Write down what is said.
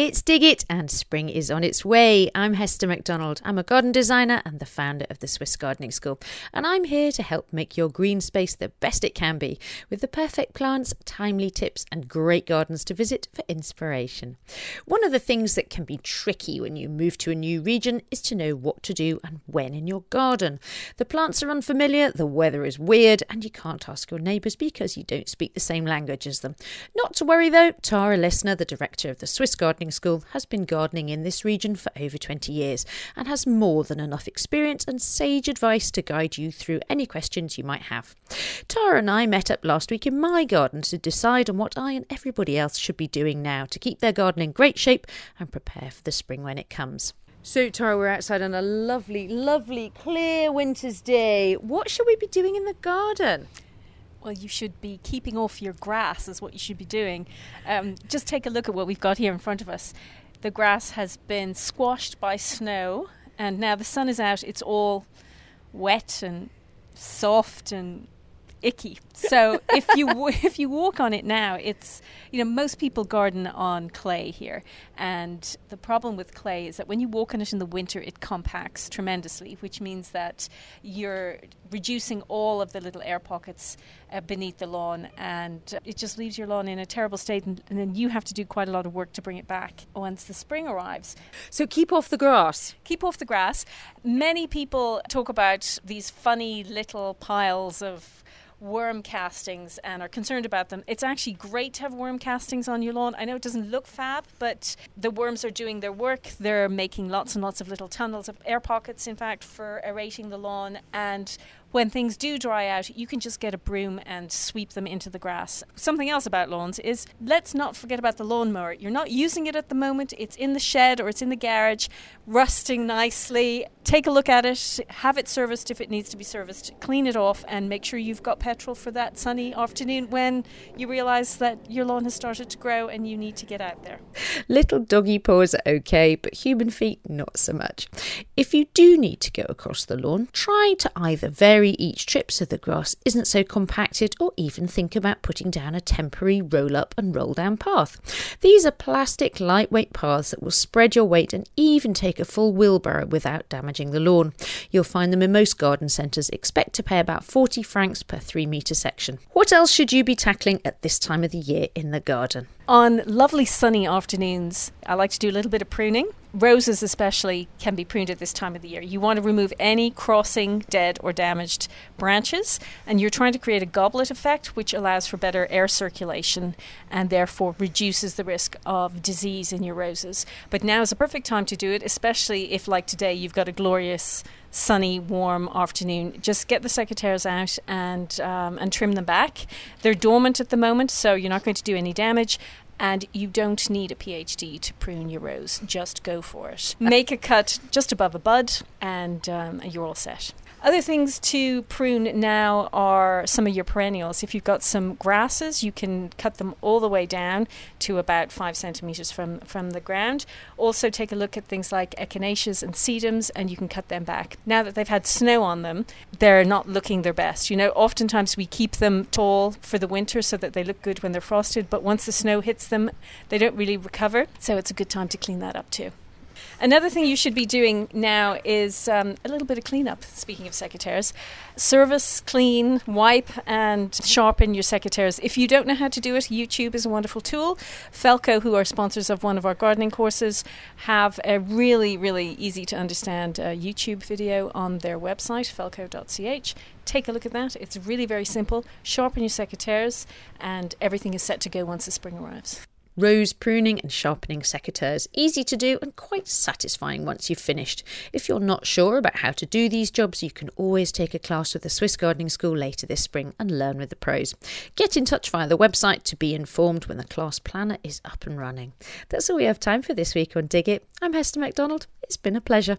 It's Dig It, and spring is on its way. I'm Hester MacDonald. I'm a garden designer and the founder of the Swiss Gardening School, and I'm here to help make your green space the best it can be with the perfect plants, timely tips, and great gardens to visit for inspiration. One of the things that can be tricky when you move to a new region is to know what to do and when in your garden. The plants are unfamiliar, the weather is weird, and you can't ask your neighbours because you don't speak the same language as them. Not to worry though, Tara Lissner, the director of the Swiss Gardening Gardening School has been gardening in this region for over 20 years and has more than enough experience and sage advice to guide you through any questions you might have. Tara and I met up last week in my garden to decide on what I and everybody else should be doing now to keep their garden in great shape and prepare for the spring when it comes. So, Tara, we're outside on a lovely, lovely, clear winter's day. What should we be doing in the garden? Well, you should be keeping off your grass, is what you should be doing. Um, just take a look at what we've got here in front of us. The grass has been squashed by snow, and now the sun is out. It's all wet and soft and icky. So if you if you walk on it now, it's you know most people garden on clay here, and the problem with clay is that when you walk on it in the winter, it compacts tremendously, which means that you're reducing all of the little air pockets uh, beneath the lawn, and it just leaves your lawn in a terrible state, and, and then you have to do quite a lot of work to bring it back once the spring arrives. So keep off the grass. Keep off the grass. Many people talk about these funny little piles of worm castings and are concerned about them. It's actually great to have worm castings on your lawn. I know it doesn't look fab, but the worms are doing their work. They're making lots and lots of little tunnels of air pockets, in fact, for aerating the lawn. And when things do dry out, you can just get a broom and sweep them into the grass. Something else about lawns is let's not forget about the lawnmower. You're not using it at the moment, it's in the shed or it's in the garage, rusting nicely. Take a look at it, have it serviced if it needs to be serviced, clean it off, and make sure you've got petrol for that sunny afternoon when you realize that your lawn has started to grow and you need to get out there. Little doggy paws are okay, but human feet not so much. If you do need to go across the lawn, try to either vary each trip so the grass isn't so compacted, or even think about putting down a temporary roll up and roll down path. These are plastic, lightweight paths that will spread your weight and even take a full wheelbarrow without damaging the lawn. You'll find them in most garden centres. Expect to pay about 40 francs per 3 metre section. What else should you be tackling at this time of the year in the garden? On lovely sunny afternoons, I like to do a little bit of pruning. Roses, especially, can be pruned at this time of the year. You want to remove any crossing, dead, or damaged branches, and you're trying to create a goblet effect, which allows for better air circulation and therefore reduces the risk of disease in your roses. But now is a perfect time to do it, especially if, like today, you've got a glorious sunny, warm afternoon. Just get the secateurs out and um, and trim them back. They're dormant at the moment, so you're not going to do any damage. And you don't need a PhD to prune your rose. Just go for it. Make a cut just above a bud, and um, you're all set. Other things to prune now are some of your perennials. If you've got some grasses, you can cut them all the way down to about five centimeters from, from the ground. Also, take a look at things like echinaceas and sedums, and you can cut them back. Now that they've had snow on them, they're not looking their best. You know, oftentimes we keep them tall for the winter so that they look good when they're frosted, but once the snow hits them, they don't really recover. So it's a good time to clean that up too. Another thing you should be doing now is um, a little bit of cleanup. Speaking of secateurs, service, clean, wipe, and sharpen your secateurs. If you don't know how to do it, YouTube is a wonderful tool. Felco, who are sponsors of one of our gardening courses, have a really, really easy to understand uh, YouTube video on their website, felco.ch. Take a look at that. It's really very simple. Sharpen your secateurs, and everything is set to go once the spring arrives. Rose pruning and sharpening secateurs. Easy to do and quite satisfying once you've finished. If you're not sure about how to do these jobs, you can always take a class with the Swiss Gardening School later this spring and learn with the pros. Get in touch via the website to be informed when the class planner is up and running. That's all we have time for this week on Dig It. I'm Hester MacDonald. It's been a pleasure.